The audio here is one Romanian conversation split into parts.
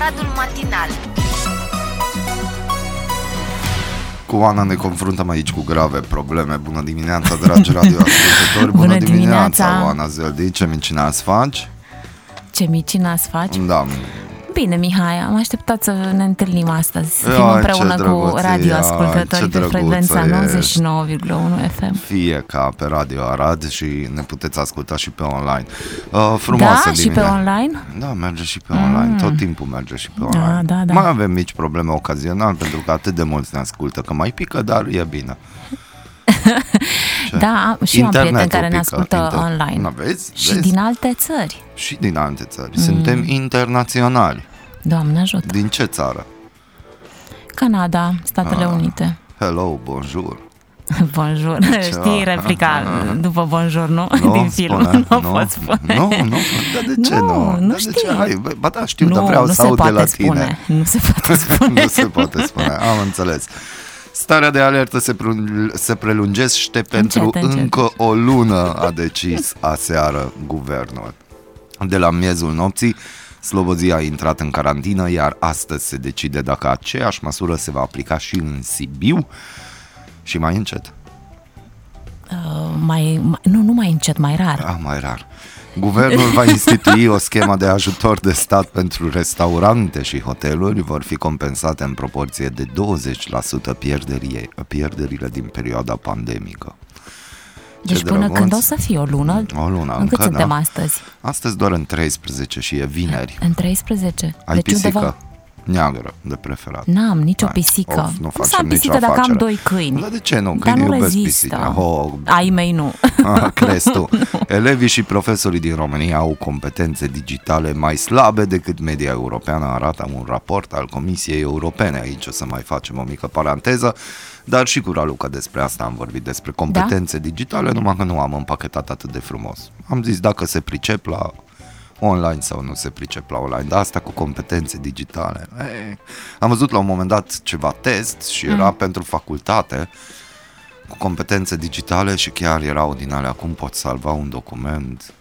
Aradul Matinal Cu Ana ne confruntăm aici cu grave probleme. Bună dimineața, dragi radioascultători. Bună, Bună dimineața. Oana Zeldi. Ce mincina ați faci? Ce micina îți faci? Da. Bine, Mihai, am așteptat să ne întâlnim astăzi, să Ai, fim ce împreună cu drăguț e, ai, radioascultătorii ce pe drăguță frecvența ești. 99,1 FM. Fie ca pe Radio Arad și ne puteți asculta și pe online. Uh, frumoasă Da, și pe dimine- online? Da, merge și pe online. Tot timpul merge și pe online. da, da. Mai avem mici probleme ocazional pentru că atât de mulți ne ascultă că mai pică, dar e bine. Ce? Da, și eu am prieteni Internetul care ne pică, ascultă inter- online. Na, vezi? Și Vezi? din alte țări. Și din alte țări. Suntem internaționali. Doamne ajută. Din ce țară? Canada, Statele Ah. Unite. Hello, bonjour. Bonjour. Știi replica după bonjour, nu? Nu, Din film. spune, Nu nu, pot spune. Nu, nu, dar de ce Nu, nu? nu Dar de știi. ce? Hai, bă, ba da, știu, nu, dar vreau nu să se aud de poate la spune. tine. Nu se poate spune. nu se poate spune, am înțeles. Starea de alertă se, prelung- se prelungește pentru Încet, încet. încă o lună, a decis aseară guvernul. De la miezul nopții, Slobozia a intrat în carantină, iar astăzi se decide dacă aceeași măsură se va aplica și în Sibiu și mai încet. Uh, mai, mai, nu, nu mai încet, mai rar. Ah, mai rar. Guvernul va institui o schemă de ajutor de stat pentru restaurante și hoteluri. Vor fi compensate în proporție de 20% pierderie, pierderile din perioada pandemică. Ce Deci până drăguț. când o să fie o lună? O lună În încă, cât suntem da. astăzi? Astăzi doar în 13 și e vineri. În 13? Ai deci pisică? undeva... Neagră, de preferat. N-am nicio Hai, pisică. of, nu Cum să facem am nicio pisică dacă am afacere. doi câini? Dar de ce nu? Dar Câinii nu iubesc rezistă. pisica. Oh, Ai mei nu. Ah, crezi tu. Elevii și profesorii din România au competențe digitale mai slabe decât media europeană, arată un raport al Comisiei Europene. Aici o să mai facem o mică paranteză, dar și cu Raluca despre asta am vorbit, despre competențe digitale, numai că nu am împachetat atât de frumos. Am zis dacă se pricep la online sau nu se pricep la online, dar asta cu competențe digitale. Ei, am văzut la un moment dat ceva test și era Mm. pentru facultate, cu competențe digitale și chiar erau din alea cum poți salva un document,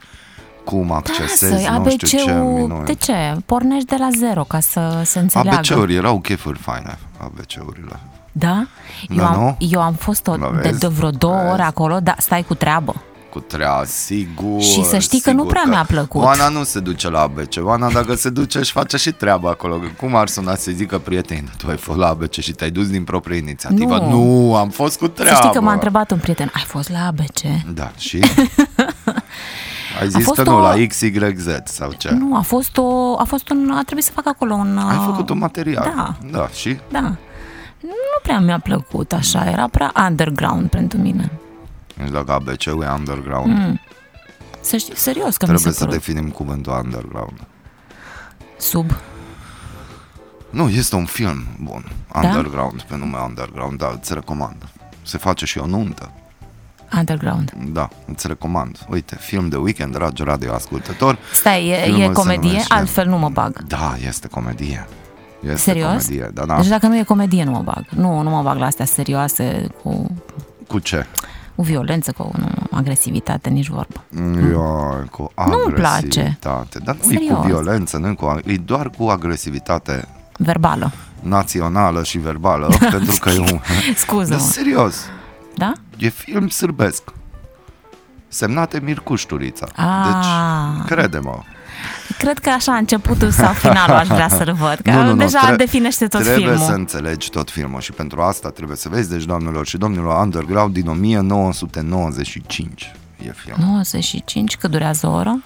cum accesezi, Lasă, nu știu ce ABC-ul, minune. de ce? Pornești de la zero ca să se înțeleagă. ABC-uri erau chefuri faine, ABC-urile. Da? Eu, Da, am, nu? eu am fost o, Da, de, vezi? de vreo două Vezi? ore acolo, dar stai cu treabă. Cu trea, sigur. Și să știi că nu sigur prea mi-a plăcut. Oana nu se duce la ABC. Oana dacă se duce își face și treaba acolo. Cum ar suna să zică prieteni, tu ai fost la ABC și te-ai dus din proprie inițiativă? Nu. Nu, am fost cu treabă. Să știi că m-a întrebat un prieten, ai fost la ABC? Da, și? ai zis fost că nu, o- la XYZ sau ce? Nu, a fost o, a fost un, a trebuit să fac acolo un... Ai uh, făcut un material. Da, Da, și? da. Nu prea mi-a plăcut așa, era prea underground pentru mine. Deci dacă ABC-ul e underground, mm. Să știi, serios că trebuie mi se să părut. definim cuvântul underground. Sub. Nu, este un film bun, Da? underground, pe nume underground, da, îți recomand. Se face și o nuntă. Underground. Da, îți recomand. Uite, film de weekend, dragi radioascultători. Stai, e, Filmul e se comedie? numește- Altfel nu mă bag. Da, este comedie. Este Serios? comedie, da, da. Deci dacă nu e comedie, nu mă bag. Nu, nu mă bag la astea serioase, cu, Cu ce? Cu violență, cu nu, agresivitate, nici vorbă. Ia, cu Nu-mi place. agresivitate. Dar nu e cu Serios. violență, nu e, cu, e doar cu agresivitate Verbală. națională și verbală, pentru că e un... Scuză Dar serios, Da? e film sârbesc. Semnate Mircușturița. Ah. Deci, crede-mă. Cred că așa începutul sau finalul aș vrea să-l văd. Că Nu, nu, nu, deja tre- definește tot trebuie filmul. să înțelegi tot filmul și pentru asta trebuie să vezi, deci doamnelor și domnilor, Underground din 1995 e film. 95, cât durează o oră?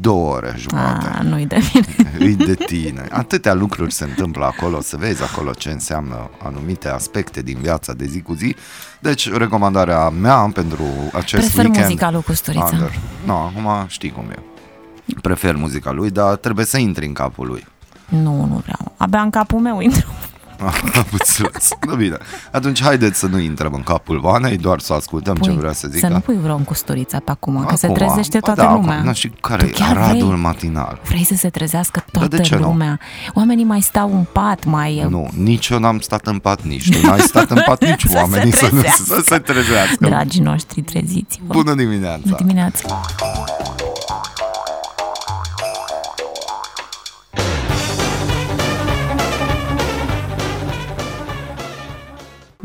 Două ore jumate. Ah, nu-i de mine. Îi de tine. Atâtea lucruri se întâmplă acolo, să vezi acolo ce înseamnă anumite aspecte din viața de zi cu zi. Deci, recomandarea mea pentru acest Prefer weekend... muzica lui Custuriță. Under. Nu, acum știi cum e. Prefer muzica lui, dar trebuie să intri în capul lui. Nu, nu vreau. Abia în capul meu intru. Am înțeles. Da, bine. Atunci haideți să nu intrăm în capul Vanei, doar să ascultăm ce vrea să zică. Să nu pui vreo încusturița pe acum, că se Acum, trezește ba toată da, lumea. Acum, nu știu care Tu e chiar Aradul vrei? matinal. Vrei să se trezească Da, toată de ce nu? lumea. Oamenii mai stau în pat, mai... Nu, nici eu n-am stat în pat, nici tu n-ai stat în pat, nici Să se oamenii să, nu, trezească. să se trezească. Dragii noștri, treziți-vă. Bună dimineața! Bună dimineața!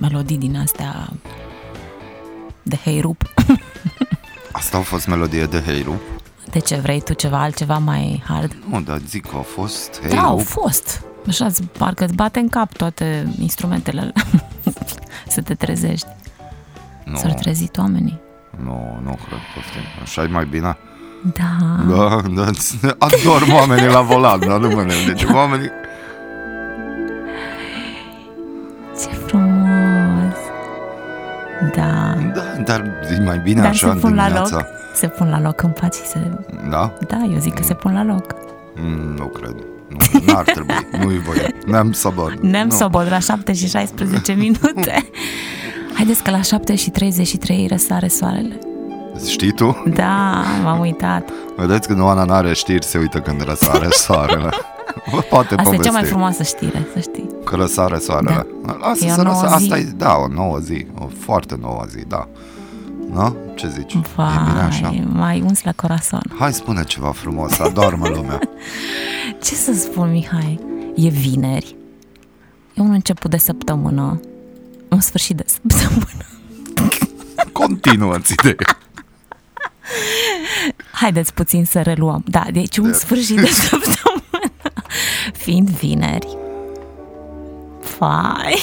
Melodii din astea de heirup. Asta au fost melodie de Heiru. De ce vrei tu ceva altceva mai hard? Nu, dar zic că au fost Da, au Heiru. fost. Așa, îți- parcă îți bate în cap toate instrumentele alea. Să te trezești. Nu, S-au trezit oamenii. nu, nu cred, poftim. Așa e mai bine. Da. Da, da, adorm oamenii la volan, dar nu mă deci oamenii... Ce frumos. Da. Da, dar e mai bine Dar așa se în pun la dimineața. loc. Se pun la loc în pace și se... Da? Da, eu zic că se pun la loc. Mm, nu cred. Nu, n-ar trebui. Nu-i voie. Ne-am sabot. Ne-am nu. sobot la 7 și 16 minute. Haideți că la 7 și 33 răsare soarele. Știi tu? Da, m-am uitat. Vedeți că Oana n-are știri, se uită când răsare soarele. Vă poate Asta e povesti cea mai frumoasă știre, să știi. că răsare soarele. Lasă E o să nouă răsă. zi. Asta e, da, o nouă zi. O foarte nouă zi, da. Nu? Ce zici? e bine așa? Vai, mai uns la corazon. Hai spune ceva frumos, adormă lumea. Ce să spun, Mihai? E vineri. E un început de săptămână. Un sfârșit de săptămână. Continuă-ți ideea. Haideți puțin să reluăm. Da, deci un sfârșit de săptămână. Fiind vineri. Fai.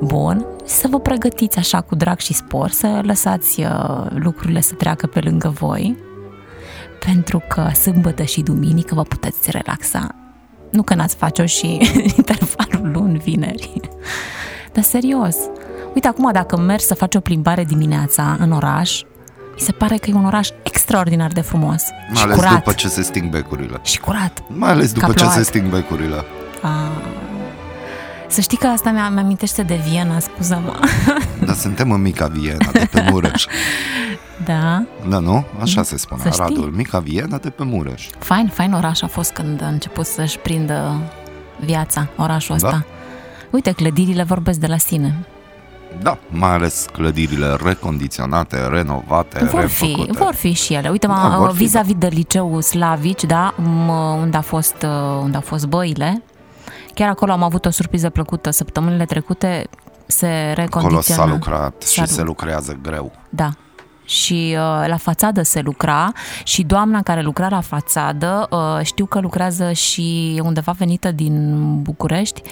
Bun. Să vă pregătiți așa cu drag și spor, să lăsați uh, lucrurile să treacă pe lângă voi, pentru că sâmbătă și duminică vă puteți relaxa. Nu că n-ați face-o și intervalul luni, vineri. Dar serios. Uite, acum dacă mergi să faci o plimbare dimineața în oraș, mi se pare că e un oraș extraordinar de frumos. Mai și ales curat. după ce se sting becurile. Și curat. Mai ales după ce plouat. se sting becurile. A... Să știi că asta mi amintește de Viena, scuză-mă. Dar suntem în mica Viena, de pe Mureș. da, Da, nu? Așa se spune, Să știi. Aradul. Mica Viena de pe Mureș. fain, fain oraș a fost când a început să-și prindă viața, orașul ăsta. Da. Uite, clădirile vorbesc de la sine. Da, mai ales clădirile recondiționate, renovate, Vor fi, refăcute. vor fi și ele. Uite, Da, da, vor fi, vis-a-vis de liceul Slavici, da, m- unde a fost, uh, unde au fost băile, chiar acolo am avut o surpriză plăcută. Săptămânile trecute se Acolo recondiționa. s-a lucrat S-a și lu- se lucrează greu. Da. Și uh, la fațadă se lucra și doamna care lucra la fațadă, uh, știu că lucrează și e undeva venită din București,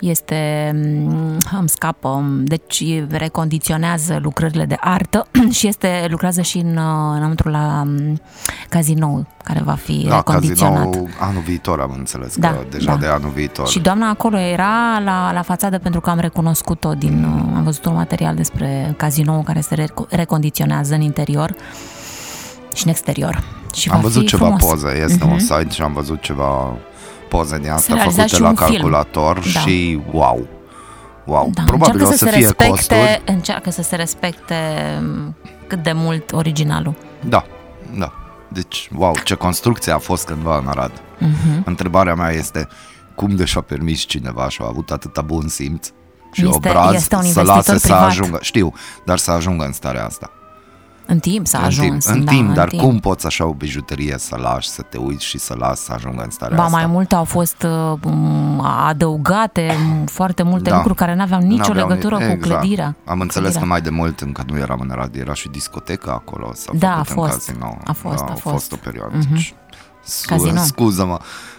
este, mm, îmi scapă, deci recondiționează lucrările de artă și este lucrează și în, uh, înăuntru la mm, cazinou care va fi Da, recondiționat. cazinou anul viitor am înțeles Da, că deja da. de anul viitor. Și doamna acolo era la, la fațadă pentru că am recunoscut-o din, uh, am văzut un material despre cazinou care se reco- recondiționează în interior și în exterior. Și am va văzut fi ceva frumos. poze, este Mhm. un site și am văzut ceva poze din astea realizat făcute și la un film. calculator Da. și wow. Wow, Da, probabil încearcă o să, se fie respecte, costuri. Încearcă să se respecte m, cât de mult originalul. Da, da. Deci, wow, ce construcție a fost cândva în Arad. Mhm. Întrebarea mea este cum de și-a permis cineva și a avut atâta bun simț și Este- obraz este un să investitor lase să privat. ajungă, știu, dar să ajungă în starea asta. În timp s-a în ajuns. timp, în da, timp, în dar timp. cum poți așa o bijuterie să lași, să te uiți și să lași să ajungă în starea Ba asta? mai multe au fost uh, m, adăugate m, foarte multe Da. lucruri care nu aveau nicio N-aveau legătură ni- cu exact. clădirea. Am cu înțeles că clădirea. mai de mult, încă nu eram în Arad, era și discoteca acolo. S-a Da, făcut a fost. În casino. A fost, da, a a fost. fost o perioadă. Mhm. Deci, scu- Casino. Scuză-mă,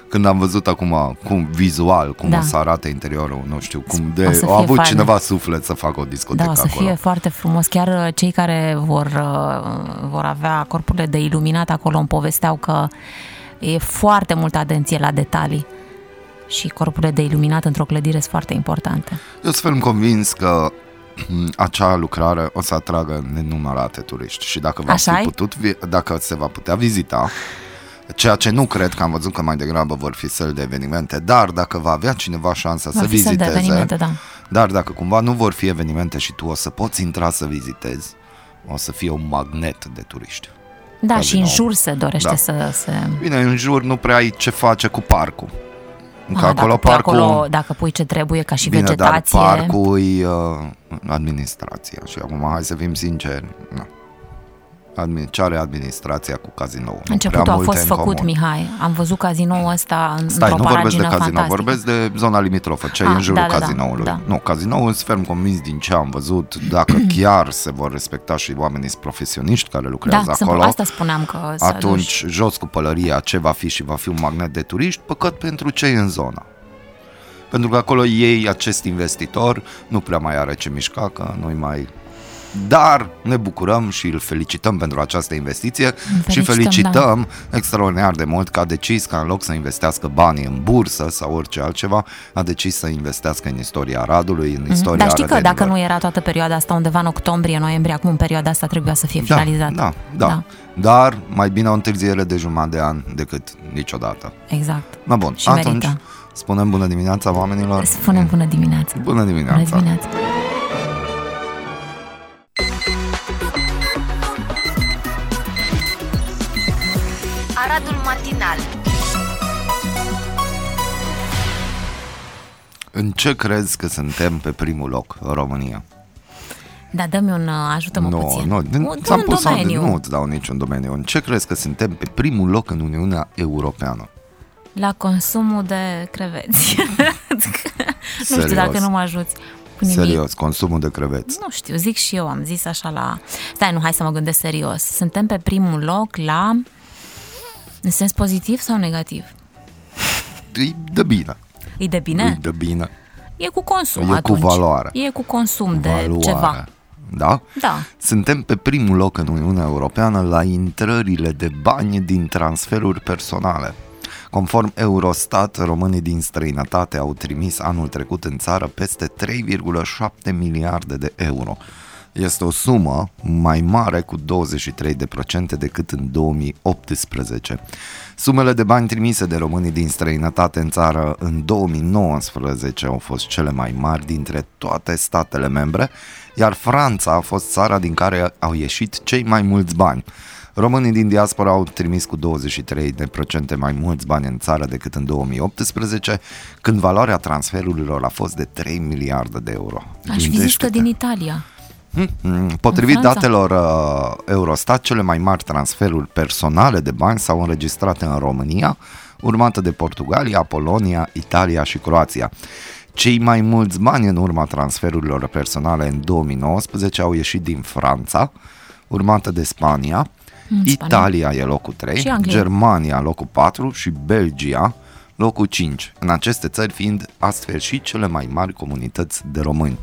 când am văzut acum cum vizual, cum Da. o să arate interiorul, nu știu, cum de... O să a fie avut faină. cineva suflet să facă o discotecă Da, o să acolo. fie foarte frumos. Chiar uh, cei care vor, uh, vor avea corpurile de iluminat acolo îmi povesteau că e foarte multă atenție la detalii și corpurile de iluminat într-o clădire sunt foarte importante. Eu sunt ferm convins că acea lucrare o să atragă nenumărate turiști și dacă va Așa-i? fi putut, vi- dacă se va putea vizita, ceea ce nu cred că am văzut că mai degrabă vor fi săli de evenimente, dar dacă va avea cineva șansa Va să fi săl de viziteze, evenimente, da. dar dacă cumva nu vor fi evenimente și tu o să poți intra să vizitezi, o să fie un magnet de turiști. Da, Ca și din în nou. jur se dorește Da. să se... Bine, în jur nu prea ai ce face cu parcul. Că Ah, acolo dacă pui parcul... acolo, dacă pui ce trebuie ca și Bine, vegetație... dar parcul e uh, administrația și acum hai să fim sinceri, nu. Admi- ce are administrația cu cazinoul. Nu Începutul prea a multe fost în făcut, comun. Mihai. Am văzut cazinoul ăsta în, Stai, într-o nu vorbesc de paragină casino, fantastică. vorbesc de zona limitrofă, ce e Ah, în jurul da, da, da, cazinoului. da. Nu, cazinoul sunt ferm convins din ce am văzut, dacă chiar se vor respecta și oamenii sunt profesioniști care lucrează Da, sunt, acolo, asta spuneam că s-a atunci jos cu pălăria ce va fi și va fi un magnet de turiști, păcat pentru cei în zona. Pentru că acolo ei, acest investitor, nu prea mai are ce mișca, că noi mai... Dar ne bucurăm și îl felicităm pentru această investiție și Felicităm, felicităm extraordinar de mult că a decis ca în loc să investească banii în bursă sau orice altceva, a decis să investească în istoria Radului, în istoria Dar știi că arădenilor. dacă nu era toată perioada asta undeva în octombrie, noiembrie, acum în perioada asta trebuia să fie finalizat. Da, da, da. Dar mai bine o întârziere de jumătate de an decât niciodată. Exact. Na bun, Și atunci merită. spunem bună dimineața oamenilor. Spunem bună dimineața. Bună dimineața. Bună dimineața. Aradul Matinal În ce crezi că suntem pe primul loc în România? Da, dă-mi un, uh, ajută-mă nu, puțin. nu, un, un ți-am pus domeniu. nu îți dau niciun domeniu. În ce crezi că suntem pe primul loc în Uniunea Europeană? La consumul de creveți. nu știu Serios. dacă nu mă ajuți cu nimic. Serios, consumul de creveți. Nu știu, zic și eu, am zis așa la... Stai, nu, hai să mă gândesc serios. Suntem pe primul loc la... În sens pozitiv sau negativ? Îi dă bine. E de bine? Îi dă bine. E cu consum E cu atunci. valoare. E cu consum de Valoare. ceva. Da? Da. Suntem pe primul loc în Uniunea Europeană la intrările de bani din transferuri personale. Conform Eurostat, românii din străinătate au trimis anul trecut în țară peste 3,7 miliarde de euro. Este o sumă mai mare cu 23% decât în 2018. Sumele de bani trimise de românii din străinătate în țară în 2019 au fost cele mai mari dintre toate statele membre, iar Franța a fost țara din care au ieșit cei mai mulți bani. Românii din diaspora au trimis cu 23% mai mulți bani în țară decât în 2018, când valoarea transferurilor a fost de 3 miliarde de euro. Aș fi zis că Gândește-te. din Italia. Mm, Potrivit În Franța? datelor uh, Eurostat, cele mai mari transferuri personale de bani s-au înregistrat în România, urmată de Portugalia, Polonia, Italia și Croația. Cei mai mulți bani în urma transferurilor personale în 2019 au ieșit din Franța, urmată de Spania, Mm, Spania. Italia e locul 3, Și Anglia. Germania locul 4 și Belgia locul 5. În aceste țări fiind astfel și cele mai mari comunități de români.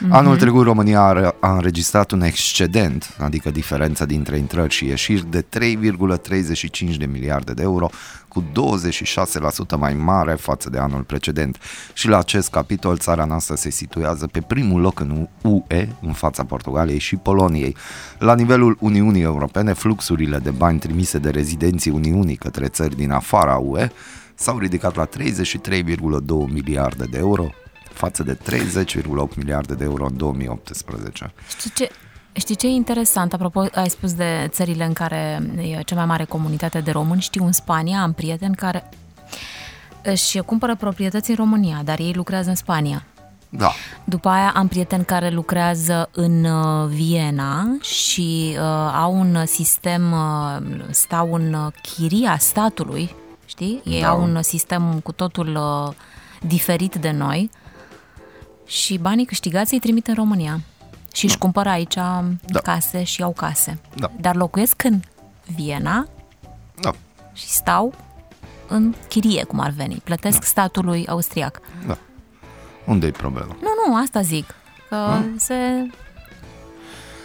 Mhm. Anul trecut România a, a înregistrat un excedent, adică diferența dintre intrări și ieșiri, de 3,35 de miliarde de euro, cu 26% mai mare față de anul precedent. Și la acest capitol, țara noastră se situează pe primul loc în UE, în fața Portugaliei și Poloniei. La nivelul Uniunii Europene, fluxurile de bani trimise de rezidenții Uniunii către țări din afara UE s-au ridicat la 33,2 miliarde de euro, față de 30,8 miliarde de euro în 2018. Știi ce, știi ce e interesant? Apropo, ai spus de țările în care e cea mai mare comunitate de români. Știu, în Spania am prieteni care își cumpără proprietăți în România, dar ei lucrează în Spania. Da, După aia am prieteni care lucrează în uh, Viena și uh, au un sistem, uh, stau în uh, chiria statului, știi? Ei Da. au un sistem cu totul uh, diferit de noi și banii câștigați îi trimit în România și își cumpără aici Da. case și au case. Da. Dar locuiesc în Viena da, și stau în chirie, cum ar veni. Plătesc statului austriac. da. Unde e problema? Nu, nu, asta zic. Că se...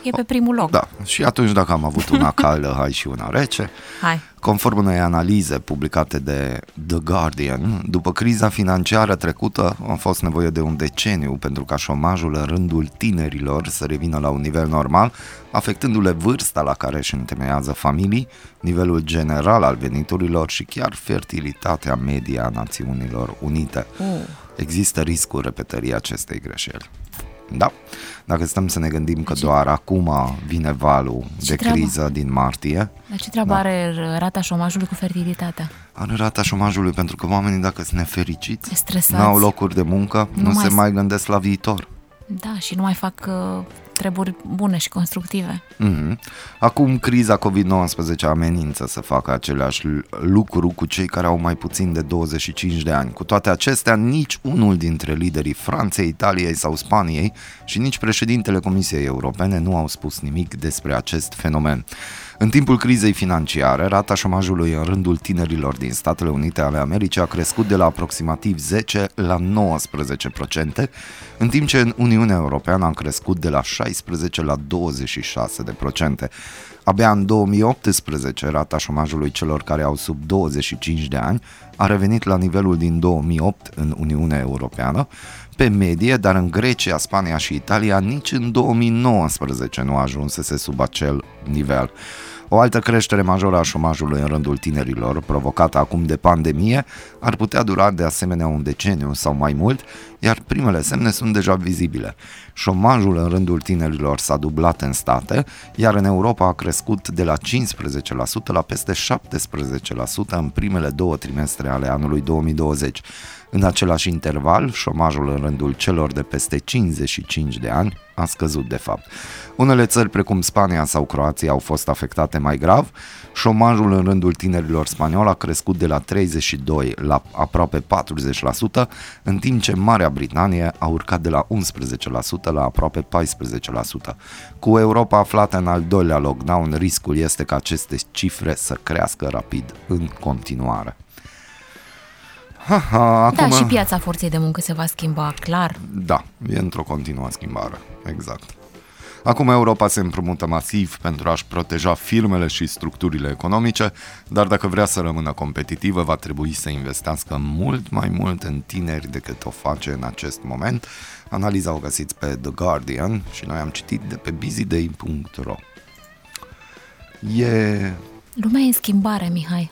E pe primul loc. Da, și atunci dacă am avut una caldă, hai și una rece. Hai. Conform unei analize publicate de The Guardian, după criza financiară trecută a fost nevoie de un deceniu pentru ca șomajul în rândul tinerilor să revină la un nivel normal, afectându-le vârsta la care își întemeiază familii, nivelul general al veniturilor și chiar fertilitatea medie a Națiunilor Unite. Uh. Există riscul repetării acestei greșeli. Da, dacă stăm să ne gândim că doar acum vine valul Ce de treabă? criză din martie, Dar ce treabă Da. are rata șomajului cu fertilitatea? are rata șomajului pentru că oamenii dacă sunt nefericiți, Stresați. n-au locuri de muncă, nu, Nu se mai- mai gândesc la viitor. Da, și nu mai fac uh, treburi bune și constructive. Mhm. Acum criza COVID-19 amenință să facă același l- lucru cu cei care au mai puțin de 25 de ani. Cu toate acestea, nici unul dintre liderii Franței, Italiei sau Spaniei și nici președintele Comisiei Europene nu au spus nimic despre acest fenomen. În timpul crizei financiare, rata șomajului în rândul tinerilor din Statele Unite ale Americii a crescut de la aproximativ 10 la 19%, în timp ce în Uniunea Europeană a crescut de la 16 la 26%. Abia în 2018, rata șomajului celor care au sub 25 de ani a revenit la nivelul din 2008 în Uniunea Europeană, pe medie, dar în Grecia, Spania și Italia nici în 2019 nu ajunsese sub acel nivel. O altă creștere majoră a șomajului în rândul tinerilor, provocată acum de pandemie, ar putea dura de asemenea un deceniu sau mai mult, iar primele semne sunt deja vizibile. Șomajul în rândul tinerilor s-a dublat în state, iar în Europa a crescut de la 15% la peste 17% în primele două trimestre ale anului 2020. În același interval, șomajul în rândul celor de peste 55 de ani a scăzut de fapt. Unele țări precum Spania sau Croația au fost afectate mai grav. Șomajul în rândul tinerilor spanioli a crescut de la 32 la aproape 40%, în timp ce Marea Britanie a urcat de la 11% la aproape 14%. Cu Europa aflată în al doilea lockdown, riscul este ca aceste cifre să crească rapid în continuare. Ha, ha, acum... Da, și piața forței de muncă se va schimba, clar. Da, e într-o continuă schimbare, exact. Acum Europa se împrumută masiv pentru a-și proteja firmele și structurile economice, dar dacă vrea să rămână competitivă, va trebui să investească mult mai mult în tineri decât o face în acest moment. Analiza o găsiți pe The Guardian și noi am citit de pe busyday.ro. E... Lumea e în schimbare, Mihai.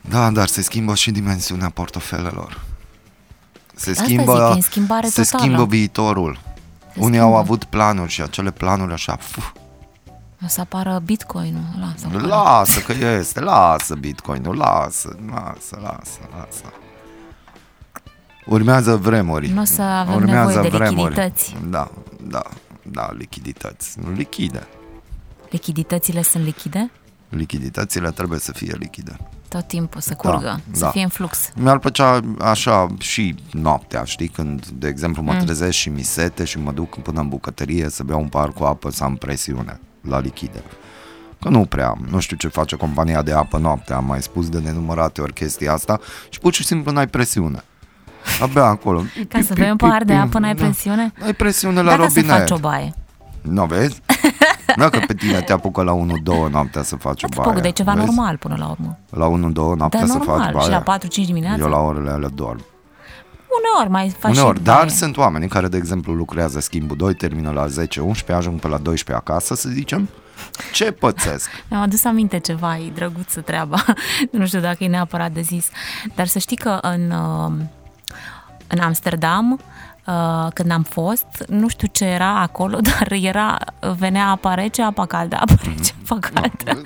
Da, dar se schimbă și dimensiunea portofelelor. Se Asta schimbă, zic, e în schimbare se totală. schimbă viitorul. Se Unii schimbă. au avut planuri și acele planuri așa, pf, O să apară Bitcoin-ul. Lasă, apară. lasă că este, lasă Bitcoin-ul, lasă, lasă, lasă, lasă. Urmează vremuri. Nu o să avem Urmează nevoie de vremuri. lichidități. Da, da, da, lichidități. Nu lichide. Lichiditățile sunt lichide? Lichiditățile trebuie să fie lichide. Tot timpul să curgă, să da. fie în flux. Mi-ar plăcea așa și noaptea, știi, când, de exemplu, Mm. mă trezesc și mi sete și mă duc până în bucătărie să beau un par cu apă să am presiune la lichide. Că nu prea am, nu știu ce face compania de apă noaptea, am mai spus de nenumărate ori chestia asta și pur și simplu n-ai presiune. Abia acolo. Ca să bei un pahar de apă, n-ai Da. presiune? Ai presiune la Dacă să robinet. faci o baie. Nu vezi? Dacă pe tine te apucă la 1-2 noaptea să faci o Îți baie. păgă de ceva vezi? normal până la urmă. La 1-2 noaptea Da, să faci normal. baie. Și la 4-5 dimineața? Eu la orele alea dorm. Uneori mai faci Uneori, și dar baie. sunt oameni care, de exemplu, lucrează schimbul 2, termină la 10-11, ajung pe la 12 acasă, să zicem, ce pățesc? Mi-am adus aminte ceva, e drăguță treaba. nu știu dacă e neapărat de zis. Dar să știi că în, uh, în Amsterdam, uh, când am fost, nu știu ce era acolo, dar era, venea apa rece, apa caldă, apa rece, apa caldă.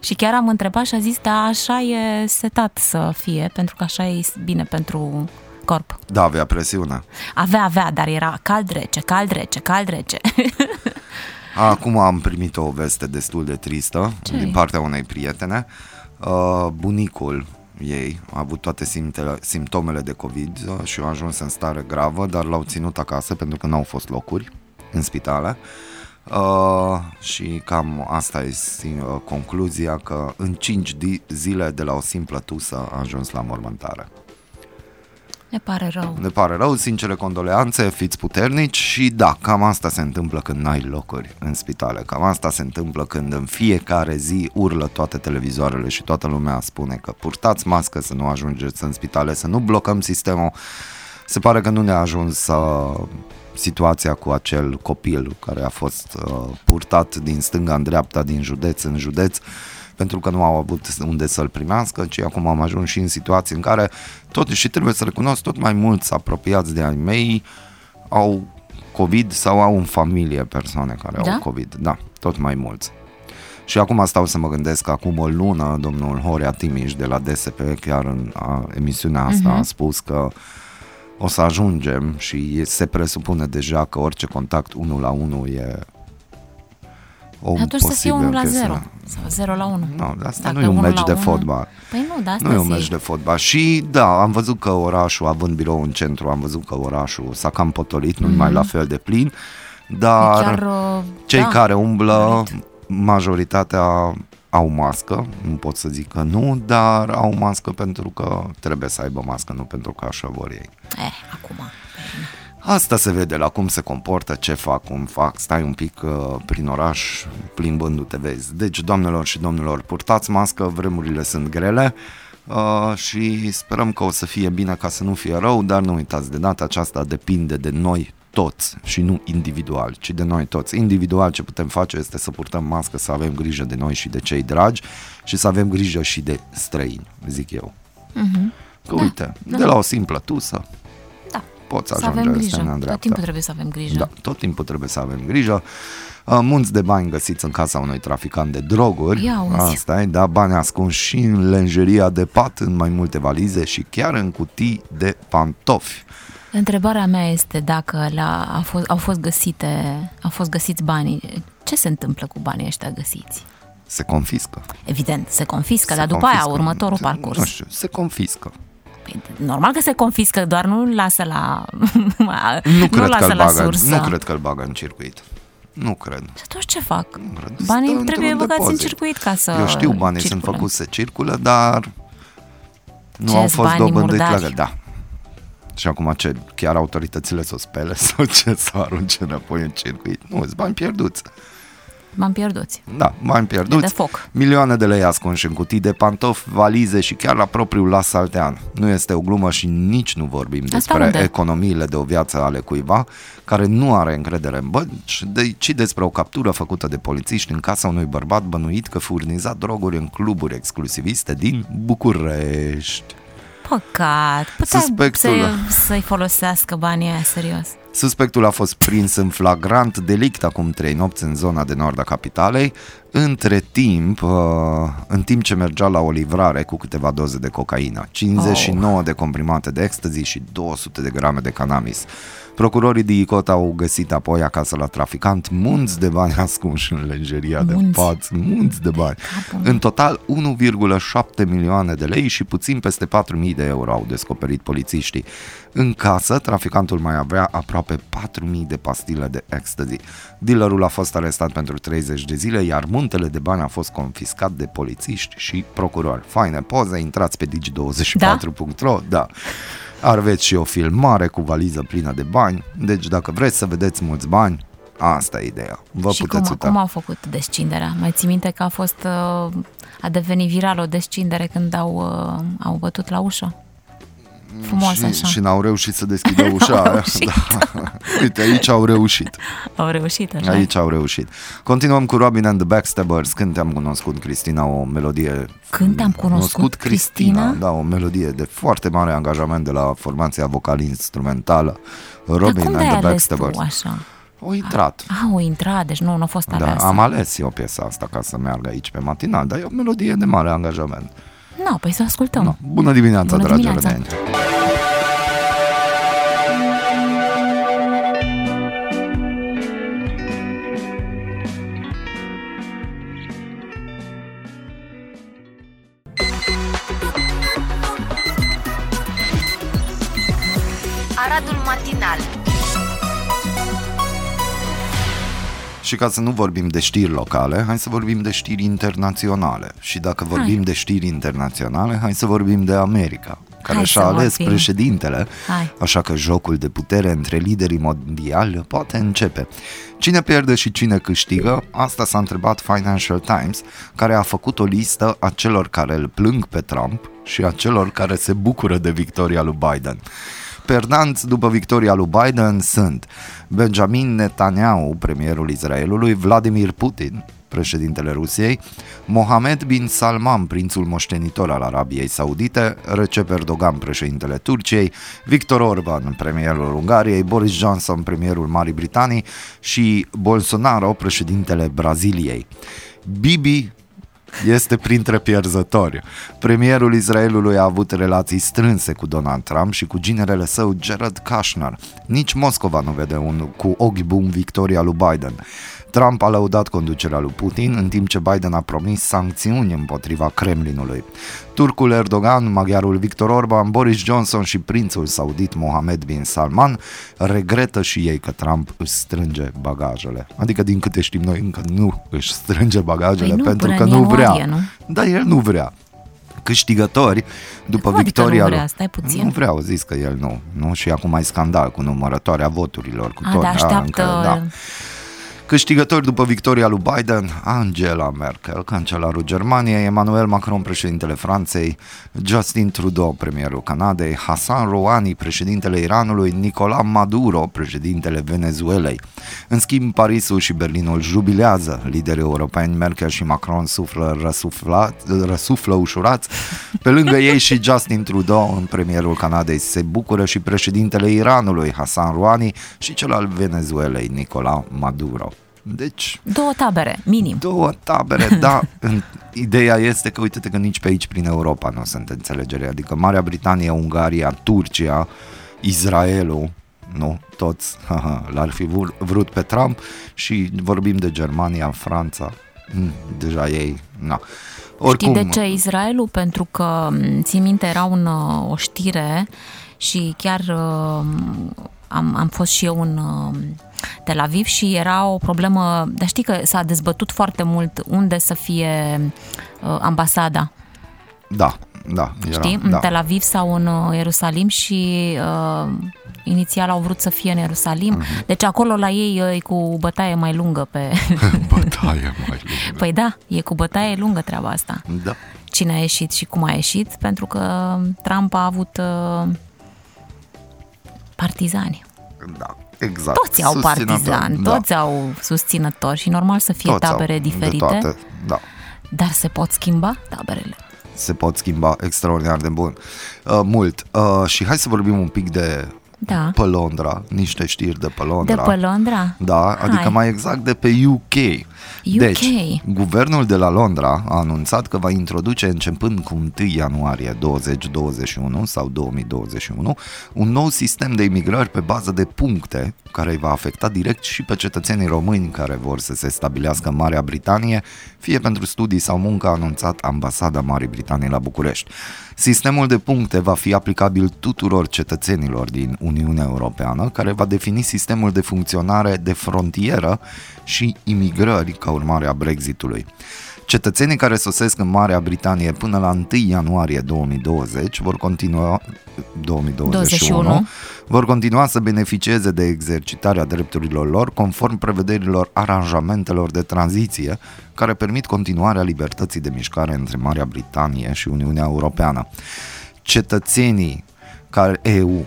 și chiar am întrebat și a zis, da, așa e setat să fie, pentru că așa e bine pentru corp. Da, avea presiune. Avea, avea, dar era cald rece, cald rece, cald rece. Acum am primit o veste destul de tristă Ce? din partea unei prietene. Uh, bunicul ei a avut toate simtele, simptomele de COVID uh, și a ajuns în stare gravă, dar l-au ținut acasă pentru că n-au fost locuri în spitale. Uh, și cam asta e uh, concluzia că în 5 di- zile de la o simplă tusă a ajuns la mormântare. Ne pare rău. Ne pare rău, sincere condoleanțe, fiți puternici și da, cam asta se întâmplă când n-ai locuri în spitale, cam asta se întâmplă când în fiecare zi urlă toate televizoarele și toată lumea spune că purtați mască să nu ajungeți în spitale, să nu blocăm sistemul. Se pare că nu ne-a ajuns uh, situația cu acel copil care a fost uh, purtat din stânga în dreapta, din județ în județ, pentru că nu au avut unde să-l primească, ci acum am ajuns și în situații în care tot, și trebuie să recunosc, tot mai mulți apropiați de ai mei au COVID sau au în familie persoane care Da? au COVID. Da, tot mai mulți. Și acum stau să mă gândesc că acum o lună domnul Horea Timiș de la DSP chiar în a, emisiunea asta Mhm. a spus că o să ajungem și se presupune deja că orice contact 1 la 1 e o Atunci să fie 1 la chestie. 0 sau 0 la 1. Nu, dar asta Dacă nu e un unul meci la de unul- fotbal. Păi nu, dar asta Nu e un zic. meci de fotbal. Și da, am văzut că orașul, având birou în centru, am văzut că orașul s-a cam potolit, nu mai la fel de plin, dar Mhm. E chiar, uh, cei da, care umblă, corect. majoritatea au mască, nu pot să zic că nu, dar au mască pentru că trebuie să aibă mască, nu pentru că așa vor ei. Eh, acum. Asta se vede la cum se comportă, ce fac, cum fac, stai un pic uh, prin oraș, plimbându-te, vezi. Deci, doamnelor și domnilor, purtați mască, vremurile sunt grele uh, și sperăm că o să fie bine ca să nu fie rău, dar nu uitați, de data aceasta depinde de noi toți și nu individual, ci de noi toți. Individual ce putem face este să purtăm mască, să avem grijă de noi și de cei dragi și să avem grijă și de străini, zic eu. Mhm. Că uite, de la o simplă tusă Da. poți Să ajunge avem în grijă. stânga, în Tot dreapta. timpul trebuie să avem grijă. Da, tot timpul trebuie să avem grijă. Uh, Munți de bani găsiți în casa unui traficant de droguri. Ia uzi. Asta e, da, bani ascunși și în lenjeria de pat, în mai multe valize și chiar în cutii de pantofi. Întrebarea mea este dacă la, a fost, au fost găsite, au fost găsiți banii. Ce se întâmplă cu banii ăștia găsiți? Se confiscă. Evident, se confiscă, Se dar după confiscă. aia următorul Se- parcurs. Nu știu, se confiscă. Păi, normal că se confiscă, doar nu îl lasă la Nu, cred lasă că îl la bagă, sursă. nu cred că îl bagă în circuit. Nu cred. Și atunci ce fac? cred. Banii Stă trebuie într-un băgați în depozit. circuit ca să Eu știu, banii sunt circule. făcuți să circulă, dar nu Ce, au fost banii dobândiți murdari? la Da. Și acum ce? Chiar autoritățile să o spele sau ce? Să o arunce înapoi în circuit? Nu, sunt bani pierduți. M-am pierdut. Da, bani De pierduți. foc. Milioane de lei ascunși în cutii de pantofi, valize și chiar la propriul la Saltean. Nu este o glumă și nici nu vorbim despre unde? economiile de o viață ale cuiva care nu are încredere în bănci, de, ci despre o captură făcută de polițiști în casa unui bărbat bănuit că furniza droguri în cluburi exclusiviste din București. Păcat. Putea Suspectul- să, să-i folosească banii aia, serios. Suspectul a fost prins în flagrant delict acum trei nopți în zona de nord a capitalei. Între timp, uh, în timp ce mergea la o livrare cu câteva doze de cocaină, 59 de comprimate de ecstasy și 200 de grame de cannabis. Procurorii din ICOT au găsit apoi acasă la traficant munți de bani ascunși în lenjeria de Munți. pat, munți de bani. Capul meu. În total 1,7 milioane de lei și puțin peste 4.000 de euro au descoperit polițiștii. În casă, traficantul mai avea aproape 4.000 de pastile de ecstasy. Dealerul a fost arestat pentru 30 de zile, iar muntele de bani a fost confiscat de polițiști și procurori. Faine poze, intrați pe digi24.ro, da. Aveți și o filmare cu valiză plină de bani, deci dacă vreți să vedeți mulți bani, asta e ideea. Vă și cum, puteți uita. cum au făcut descinderea? Mai ții minte că a fost uh, a devenit viral o descindere când au, uh, au bătut la ușă? Frumos și, așa. și n-au reușit să deschidă ușa aia. reușit. Da. Uite, aici au reușit. Au reușit așa. Aici au reușit. Continuăm cu Robin and the Backstabbers. Când te-am cunoscut, Cristina, o melodie... Când te-am cunoscut, Cristina? Da, o melodie de foarte mare angajament de la formația vocal-instrumentală Robin Dar cum and de-ai the ales tu Backstabbers. așa? O intrat. Ah, o intrat, deci nu, nu a fost Da, aleasă. am ales eu piesa asta ca să meargă aici pe matinal, dar e o melodie de mare angajament. Nu, păi să ascultăm. No. Bună dimineața, Bună dragi dimineața. rădeni! Și ca să nu vorbim de știri locale, hai să vorbim de știri internaționale. Și dacă vorbim Hai. de știri internaționale, hai să vorbim de America, care Hai și-a să ales vorbim. președintele, Hai. așa că jocul de putere între liderii mondiali poate începe. Cine pierde și cine câștigă? Asta s-a întrebat Financial Times, care a făcut o listă a celor care îl plâng pe Trump și a celor care se bucură de victoria lui Biden. Perdanți după victoria lui Biden sunt Benjamin Netanyahu, premierul Israelului, Vladimir Putin, președintele Rusiei, Mohamed bin Salman, prințul moștenitor al Arabiei Saudite, Recep Erdogan, președintele Turciei, Victor Orban, premierul Ungariei, Boris Johnson, premierul Marii Britanii și Bolsonaro, președintele Braziliei. Bibi este printre pierzători. Premierul Israelului a avut relații strânse cu Donald Trump și cu ginerele său Jared Kushner. Nici Moscova nu vede un, cu ochi buni victoria lui Biden. Trump a lăudat conducerea lui Putin, în timp ce Biden a promis sancțiuni împotriva Kremlinului. Turcul Erdogan, maghiarul Victor Orban, Boris Johnson și prințul saudit Mohammed bin Salman regretă și ei că Trump își strânge bagajele. Adică, din câte știm noi, încă nu își strânge bagajele Păi nu, pentru până că în nu ianuarie, vrea. nu? Da, el nu vrea. Câștigători, după Cum adică victoria nu vrea? lui- Stai puțin. Nu vreau, zis că el nu. Nu, și acum ai scandal cu numărătoarea voturilor, cu A, tot. da, așteaptă... încă, da. Câștigători după victoria lui Biden, Angela Merkel, cancelarul Germaniei, Emmanuel Macron, președintele Franței, Justin Trudeau, premierul Canadei, Hassan Rouhani, președintele Iranului, Nicolas Maduro, președintele Venezuelei. În schimb, Parisul și Berlinul jubilează. Liderii europeni Merkel și Macron suflă, răsufla, răsuflă ușurați. Pe lângă ei și Justin Trudeau, în premierul Canadei, se bucură și președintele Iranului, Hassan Rouhani, și cel al Venezuelei, Nicolas Maduro. Deci, Două tabere, minim. două tabere, da. În- Ideea este că, uite-te că nici pe aici, prin Europa, nu sunt înțelegere. Adică Marea Britanie, Ungaria, Turcia, Israelul, nu, toți l-ar fi vur- vrut pe Trump și vorbim de Germania, Franța, mm, deja ei, na. Oricum, Știi de ce Israelul? Pentru că, m, țin minte, era un, uh, o știre și chiar uh, am, am fost și eu în uh, Tel Aviv și era o problemă, dar știi că s-a dezbătut foarte mult unde să fie uh, ambasada, Da, da, era, știi? În da. Tel Aviv sau în uh, Ierusalim și uh, inițial au vrut să fie în Ierusalim. Mhm. Deci acolo la ei uh, e cu bătaie mai lungă pe... Bătaie mai lungă. păi da, e cu bătaie lungă treaba asta. Da. cine a ieșit și cum a ieșit, pentru că Trump a avut uh, partizani. Da, exact. Toți au Susținători, partizani, da. toți au susținători și normal să fie Toți au, tabere de diferite, toate, da. dar se pot schimba taberele. se pot schimba extraordinar de bun. Uh, mult. Uh, și hai să vorbim un pic de Da. pe Londra, niște știri de pe De Londra. pe Londra? Da, adică Hai. mai exact de pe UK. Deci, guvernul de la Londra a anunțat că va introduce începând cu 1 ianuarie 2021 sau 2021 un nou sistem de imigrări pe bază de puncte care îi va afecta direct și pe cetățenii români care vor să se stabilească în Marea Britanie, fie pentru studii sau muncă, a anunțat ambasada Marii Britanii la București. Sistemul de puncte va fi aplicabil tuturor cetățenilor din Uniunea Europeană, care va defini sistemul de funcționare de frontieră și imigrări ca urmare a Brexitului. Cetățenii care sosesc în Marea Britanie până la 1 ianuarie 2020 vor continua 2021 21. vor continua să beneficieze de exercitarea drepturilor lor conform prevederilor aranjamentelor de tranziție care permit continuarea libertății de mișcare între Marea Britanie și Uniunea Europeană. Cetățenii care EU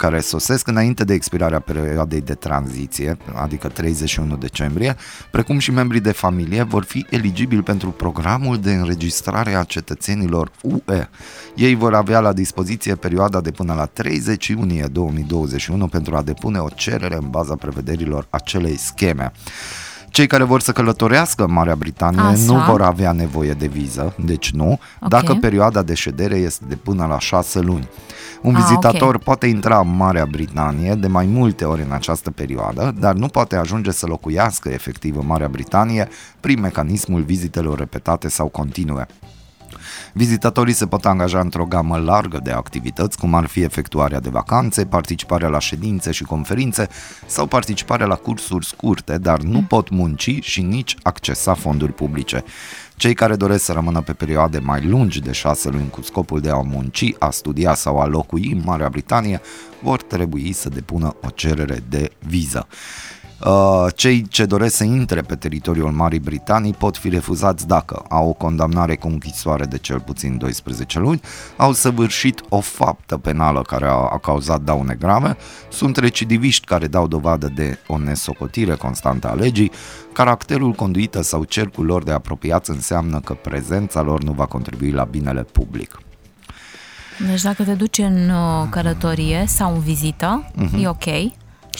care sosesc înainte de expirarea perioadei de tranziție, adică 31 decembrie, precum și membrii de familie, vor fi eligibili pentru programul de înregistrare a cetățenilor UE. Ei vor avea la dispoziție perioada de până la 30 iunie 2021 pentru a depune o cerere în baza prevederilor acelei scheme. Cei care vor să călătorească în Marea Britanie Așa. nu vor avea nevoie de viză, deci nu, Ok. dacă perioada de ședere este de până la 6 luni. Un Ah, vizitator ok. poate intra în Marea Britanie de mai multe ori în această perioadă, dar nu poate ajunge să locuiască efectiv în Marea Britanie prin mecanismul vizitelor repetate sau continue. Vizitatorii se pot angaja într-o gamă largă de activități, cum ar fi efectuarea de vacanțe, participarea la ședințe și conferințe sau participarea la cursuri scurte, dar nu pot munci și nici accesa fonduri publice. Cei care doresc să rămână pe perioade mai lungi de șase luni cu scopul de a munci, a studia sau a locui în Marea Britanie vor trebui să depună o cerere de viză. Uh, Cei ce doresc să intre pe teritoriul Marii Britanii pot fi refuzați dacă au o condamnare cu închisoare de cel puțin 12 luni, au săvârșit o faptă penală care a, a cauzat daune grave, sunt recidiviști care dau dovadă de o nesocotire constantă a legii, caracterul, conduită sau cercul lor de apropiați înseamnă că prezența lor nu va contribui la binele public. Deci dacă te duci în uh, călătorie sau în vizită, Mhm. e ok.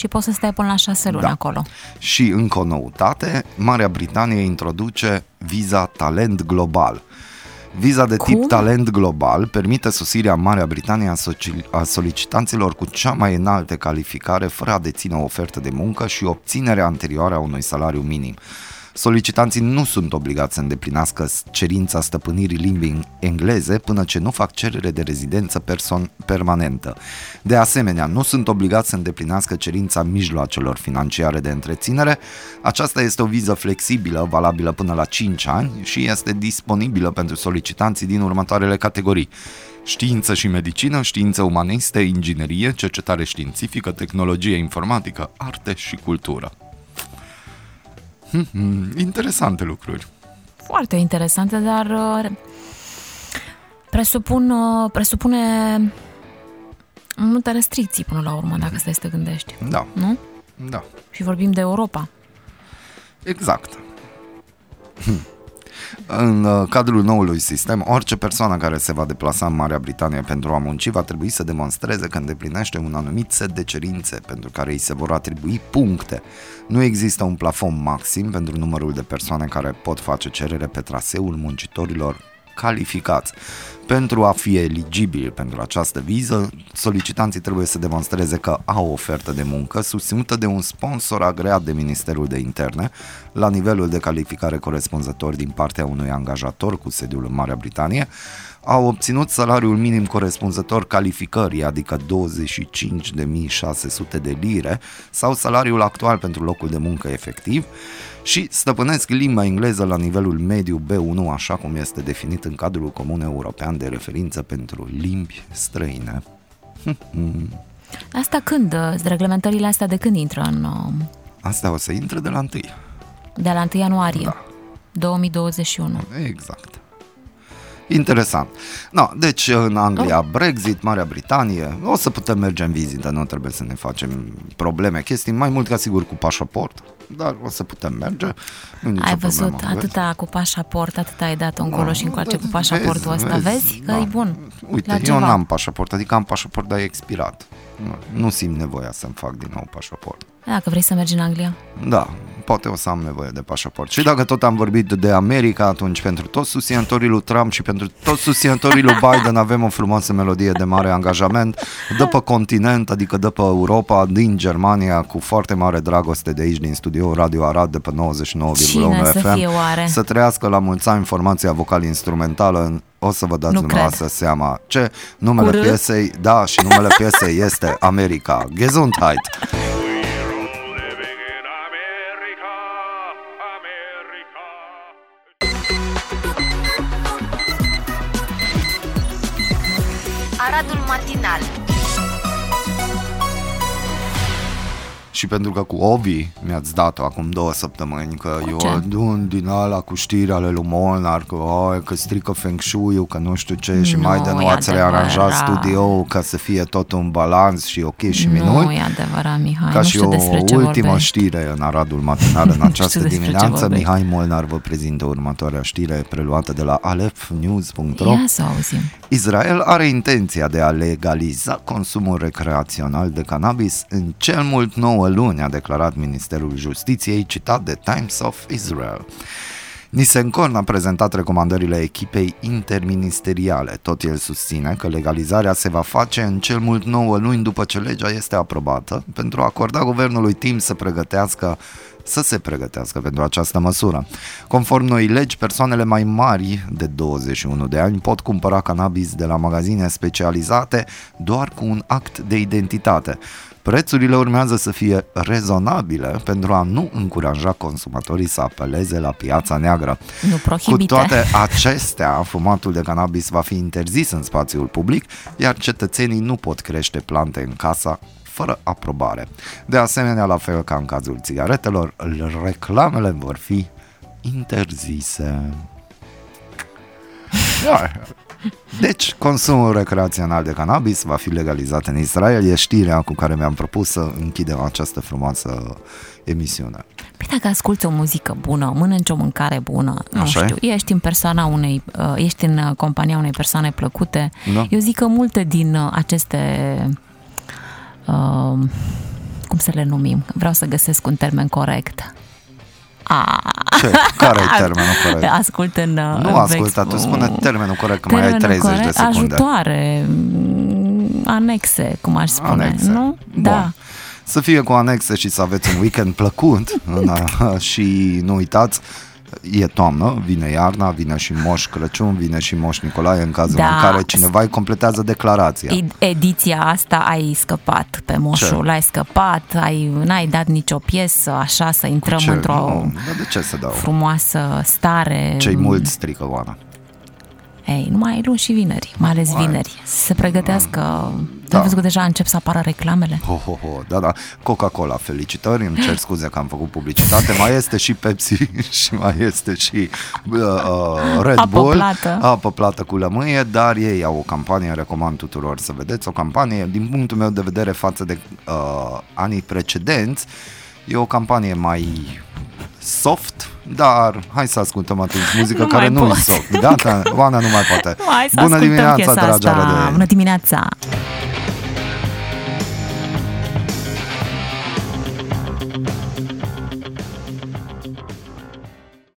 Și poți să stai până la șase luni Da. acolo. Și încă o noutate, Marea Britanie introduce viza talent global. Viza de Cum? tip talent global permite sosirea în Marea Britanie a, soci- a solicitanților cu cea mai înaltă calificare fără a deține o ofertă de muncă și obținerea anterioară a unui salariu minim. Solicitanții nu sunt obligați să îndeplinească cerința stăpânirii limbii engleze până ce nu fac cerere de rezidență person- permanentă. De asemenea, nu sunt obligați să îndeplinească cerința mijloacelor financiare de întreținere. Aceasta este o viză flexibilă, valabilă până la 5 ani și este disponibilă pentru solicitanții din următoarele categorii. Știință și medicină, științe umaniste, inginerie, cercetare științifică, tehnologie informatică, arte și cultură. Hmm, interesante lucruri. Foarte interesante, dar uh, presupun, uh, presupune multe restricții până la urmă, dacă stai să te gândești. Da, Nu? da, Și vorbim de Europa. exact. Hmm. În uh, cadrul noului sistem, orice persoană care se va deplasa în Marea Britanie pentru a munci va trebui să demonstreze că îndeplinește un anumit set de cerințe pentru care îi se vor atribui puncte. Nu există un plafon maxim pentru numărul de persoane care pot face cerere pe traseul muncitorilor calificați. Pentru a fi eligibil pentru această viză, solicitanții trebuie să demonstreze că au o ofertă de muncă susținută de un sponsor agreat de Ministerul de Interne la nivelul de calificare corespunzător din partea unui angajator cu sediul în Marea Britanie, au obținut salariul minim corespunzător calificării, adică 25.600 de lire, sau salariul actual pentru locul de muncă efectiv, și stăpânesc limba engleză la nivelul mediu B1, așa cum este definit în cadrul comun european de referință pentru limbi străine. Asta când? uh, Reglementările astea de când intră în... uh, Asta o să intre de la întâi. De la 1 ianuarie Da. 2021. Exact. Interesant. No, deci în Anglia Brexit, Marea Britanie, o să putem merge în vizită, nu trebuie să ne facem probleme, chestii mai mult ca sigur cu pașaport, dar o să putem merge. Nu nicio Ai văzut problemă, atâta cu pașaport, atâta ai dat încolo și încoace cu pașaportul Vezi, ăsta. vezi, Vezi că da. e bun. Uite, la eu ceva. n-am pașaport, adică am pașaport, dar e expirat. Nu, nu simt nevoia să-mi fac din nou pașaport. Dacă vrei să mergi în Anglia. Da, poate o să am nevoie de pașaport. Și dacă tot am vorbit de America, atunci pentru toți susținătorii lui Trump și pentru toți susținătorii lui Biden avem o frumoasă melodie de mare angajament, dă pe continent, adică dă pe Europa, din Germania, cu foarte mare dragoste de aici, din studioul Radio Arad, de pe 99,1 Cine să FM. fie oare? Să trăiască la mulți ani formația vocal-instrumentală, o să vă dați Nu dumneavoastră seama ce numele Cu R? piesei, da, și numele piesei este America. Gesundheit! Și pentru că cu Ovi mi-ați dat-o acum două săptămâni Că Cu eu ce? adun din ala cu știri ale lui Molnar Că, oi, că strică Feng Shui-ul, că nu știu ce Și Nu, mai de nu e ați rearanjat adevărat. studioul Ca să fie tot un balans și ok și Nu minuni e adevărat, Mihai. ca nu și știu o despre ce ultimă vorbești. știre în Aradul Matinal în această despre ce dimineață vorbești. Mihai Molnar vă prezintă următoarea știre preluată de la alefnews.ro Ia să auzim. Israel are intenția de a legaliza consumul recreațional de cannabis în cel mult 9 luni, a declarat Ministerul Justiției, citat de Times of Israel. Nisenkorn a prezentat recomandările echipei interministeriale. Tot el susține că legalizarea se va face în cel mult 9 luni după ce legea este aprobată, pentru a acorda guvernului timp să pregătească să se pregătească pentru această măsură. Conform noi legi, persoanele mai mari de 21 de ani pot cumpăra cannabis de la magazine specializate doar cu un act de identitate. Prețurile urmează să fie rezonabile pentru a nu încuraja consumatorii să apeleze la piața neagră. Nu Cu prohibite. toate acestea, fumatul de cannabis va fi interzis în spațiul public, iar cetățenii nu pot crește plante în casa fără aprobare. De asemenea, la fel ca în cazul țigaretelor, reclamele vor fi interzise. Iar, Deci, consumul recreațional de cannabis va fi legalizat în Israel. E știrea cu care mi-am propus să închidem această frumoasă emisiune. Păi dacă asculți o muzică bună, mănânci o mâncare bună, nu Așa e? știu, ești în persoana unei, uh, ești în uh, compania unei persoane plăcute, Da. eu zic că multe din uh, aceste uh, cum să le numim. Vreau să găsesc un termen corect. A, Ce? Care e termenul corect? ascult în... uh, Nu asculta, tu spune termenul corect, că mai ai 30 de secunde. Ajutoare, mm, anexe, cum aș spune, Anexe. nu? Bun. Da. Să fie cu anexe și să aveți un weekend plăcut în a, și nu uitați, e toamnă, vine iarna, vine și Moș Crăciun, vine și Moș Nicolae în cazul Da. în care cineva îi completează declarația. Ed- Ediția asta ai scăpat pe moșul, Ce? ai scăpat, ai, n-ai dat nicio piesă așa să intrăm Ce? într-o Nu, dar de ce să dau? frumoasă stare. Cei mulți strică Oana. Ei, numai luni și vineri, mai ales Hai. vineri. Să se pregătească. Da. Ai văzut că deja încep să apară reclamele? Ho, ho, ho, da, da. Coca-Cola, felicitări, îmi cer scuze că am făcut publicitate. Mai este și Pepsi și mai este și uh, uh, Red Apă Bull. plată. Apă plată cu lămâie, dar ei au o campanie, recomand tuturor să vedeți, o campanie, din punctul meu de vedere, față de uh, anii precedenți, e o campanie mai soft, dar hai să ascultăm atunci muzică Nu care mai nu e pot. soft. Gata, Oana nu mai poate. Hai să Bună ascultăm dimineața, piesa dragi asta. arădeni. Bună dimineața!